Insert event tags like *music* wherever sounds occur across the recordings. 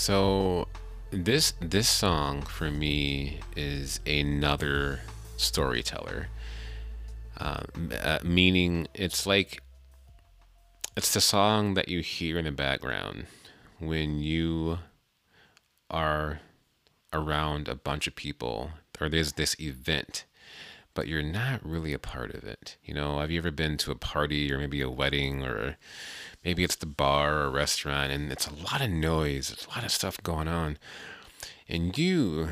So this this song for me is another storyteller. Uh, uh, meaning it's like it's the song that you hear in the background when you are around a bunch of people or there's this event but you're not really a part of it you know? Have you ever been to a party or maybe a wedding or maybe it's the bar or restaurant and it's a lot of noise it's a lot of stuff going on and you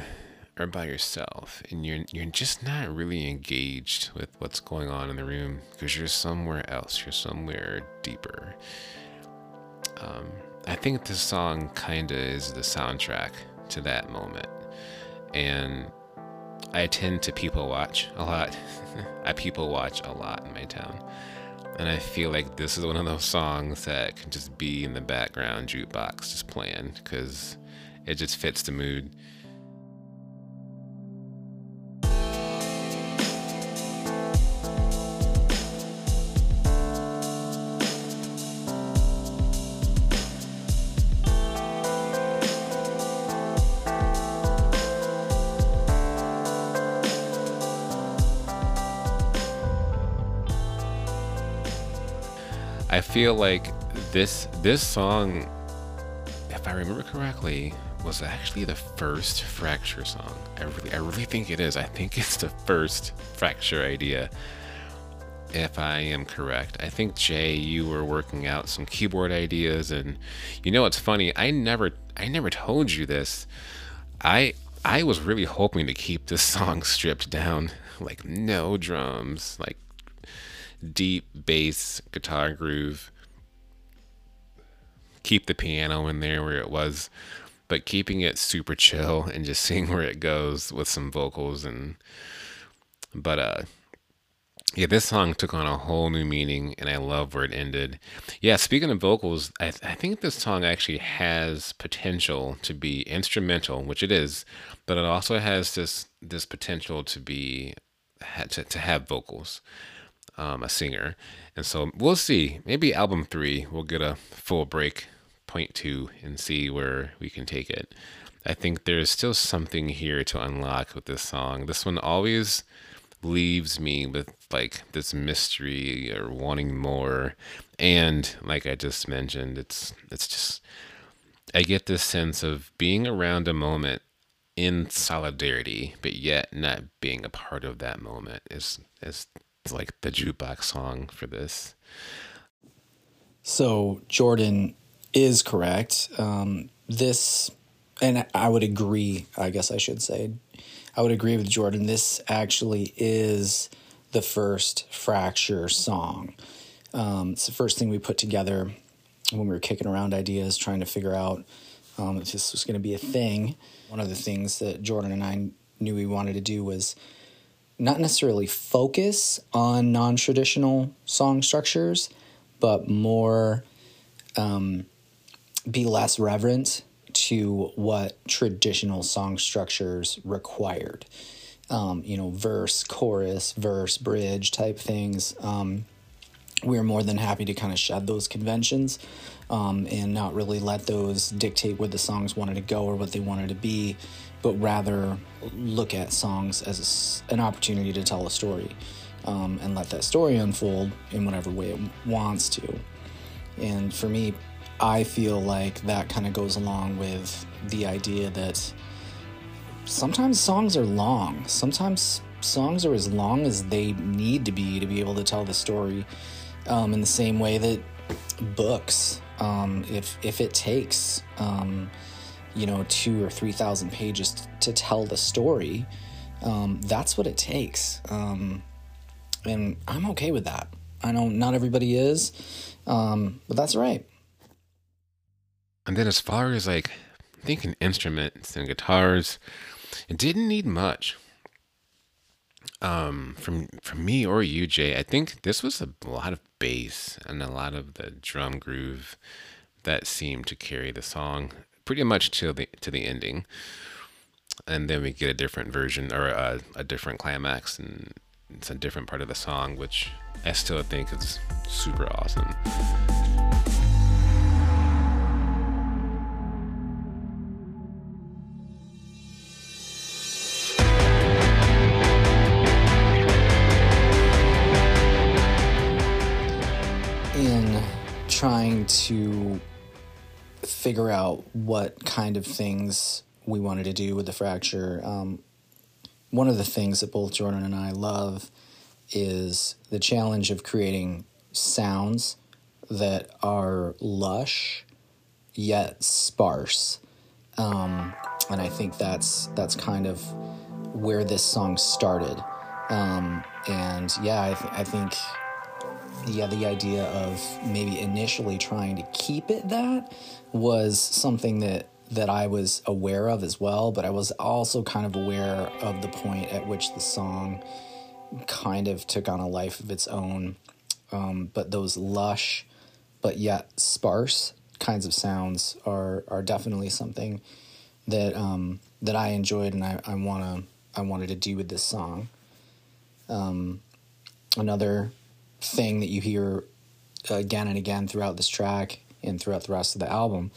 are by yourself and you're you're just not really engaged with what's going on in the room because you're somewhere else you're somewhere deeper. Um, i think this song kind of is the soundtrack to that moment and i tend to people watch a lot *laughs* i people watch a lot in my town and I feel like this is one of those songs that can just be in the background jukebox, just playing, because it just fits the mood. I feel like this this song, if I remember correctly, was actually the first Fracture song. I really I really think it is. I think it's the first Fracture idea. If I am correct, I think Jay, you were working out some keyboard ideas, and you know what's funny? I never I never told you this. I I was really hoping to keep this *laughs* song stripped down, like no drums, like deep bass guitar groove. Keep the piano in there where it was, but keeping it super chill and just *laughs* seeing where it goes with some vocals and but uh yeah, this song took on a whole new meaning, and I love where it ended. Yeah, speaking of vocals, I, I think this song actually has potential to be instrumental, which it is, but it also has this this potential to be to, to have vocals um, a singer. And so we'll see. Maybe album three, we'll get a full break, point two, and see where we can take it. I think there's still something here to unlock with this song. This one always leaves me with like this mystery or wanting more. And like I just mentioned, it's it's just I get this sense of being around a moment in solidarity, but yet not being a part of that moment is is like the jukebox song for this. So Jordan is correct. Um, this, and I would agree. I guess I should say, I would agree with Jordan. This actually is the first Fracture song. Um, it's the first thing we put together when we were kicking around ideas, trying to figure out um, if this was going to be a thing. One of the things that Jordan and I knew we wanted to do was not necessarily focus on non traditional song structures, but more um, be less reverent to what traditional song structures required. Um, you know, verse, chorus, verse, bridge type things. Um, we're more than happy to kind of shed those conventions um, and not really let those dictate where the songs wanted to go or what they wanted to be but rather look at songs as an opportunity to tell a story um, and let that story unfold in whatever way it wants to. And for me, I feel like that kind of goes along with the idea that sometimes songs are long. Sometimes songs are as long as they need to be to be able to tell the story. Um, in the same way that books, um, if if it takes um, you know, two or three thousand pages t- to tell the story, um, that's what it takes. Um, and I'm okay with that. I know not everybody is, but that's right. And then, as far as like thinking instruments and guitars, it didn't need much. Um, from from me or you, Jay, I think this was a lot of bass and a lot of the drum groove that seemed to carry the song pretty much to the to the ending, and then we get a different version or a, a different climax, and it's a different part of the song, which I still think is super awesome. Trying to figure out what kind of things we wanted to do with the fracture, um, one of the things that both Jordan and I love is the challenge of creating sounds that are lush yet sparse. Um, and I think that's that's kind of where this song started. Um, and yeah, I, th- I think yeah, the idea of maybe initially trying to keep it that was something that that I was aware of as well, but I was also kind of aware of the point at which the song kind of took on a life of its own. Um, but those lush, but yet sparse kinds of sounds are are definitely something that um, that I enjoyed and I, I wanna I wanted to do with this song. Um, another thing that you hear again and again throughout this track and throughout the rest of the album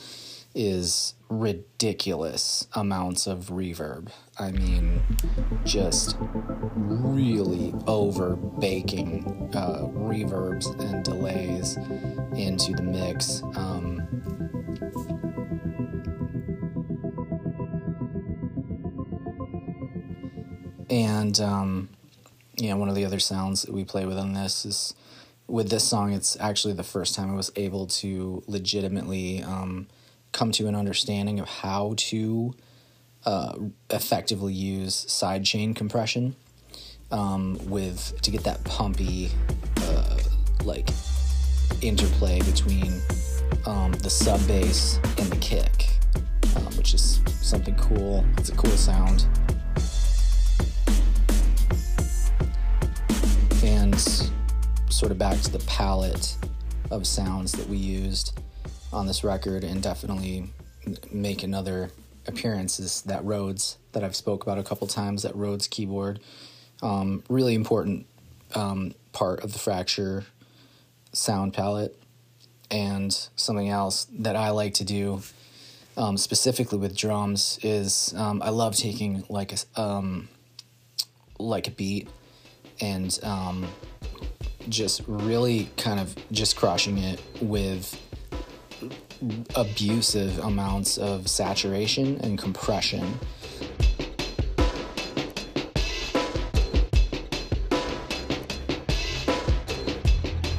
is ridiculous amounts of reverb. I mean, just really over baking uh, reverbs and delays into the mix. Um, and um, yeah, one of the other sounds that we play with on this is with this song. It's actually the first time I was able to legitimately. Um, come to an understanding of how to uh, effectively use sidechain compression um, with to get that pumpy uh, like interplay between um, the sub bass and the kick, um, which is something cool. It's a cool sound. Sort of back to the palette of sounds that we used on this record and definitely make another appearance is that Rhodes that I've spoke about a couple times. That Rhodes keyboard, um, really important um, part of the Fracture sound palette, and something else that I like to do. Um, specifically with drums is um, I love taking like a um, like a beat and um, just really kind of just crushing it with abusive amounts of saturation and compression.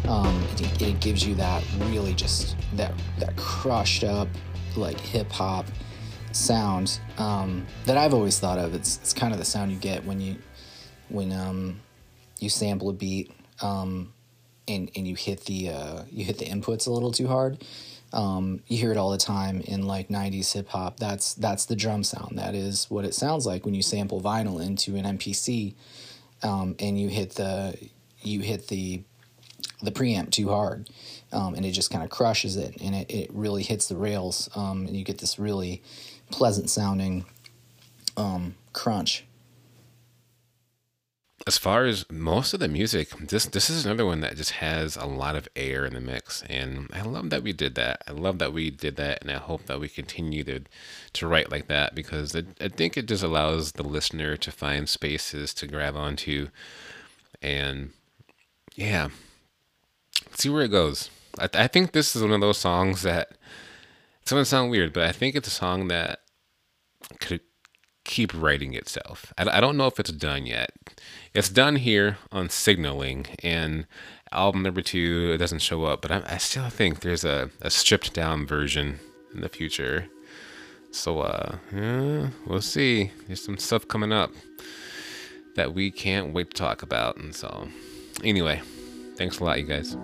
Um, it, it, gives you that really just that that crushed up like hip hop sound um, that I've always thought of. It's it's kind of the sound you get when you when um, you sample a beat um, and and you hit the uh, you hit the inputs a little too hard um, you hear it all the time in like 90s hip hop. That's that's the drum sound. That is what it sounds like when you sample vinyl into an MPC, um, and you hit the you hit the the preamp too hard, um, and it just kind of crushes it, and it, it really hits the rails, um, and you get this really pleasant sounding um, crunch as far as most of the music, this this is another one that just has a lot of air in the mix, and I love that we did that. I love that we did that, and I hope that we continue to to write like that because it, I think it just allows the listener to find spaces to grab onto, and yeah, see where it goes. I, I think this is one of those songs that it's gonna sound weird, but I think it's a song that could keep writing itself. I, I don't know if it's done yet. It's done here on signaling, and album number two it doesn't show up, but I, I still think there's a, a stripped down version in the future. So, uh, yeah, we'll see. There's some stuff coming up that we can't wait to talk about. And so, anyway, thanks a lot, you guys.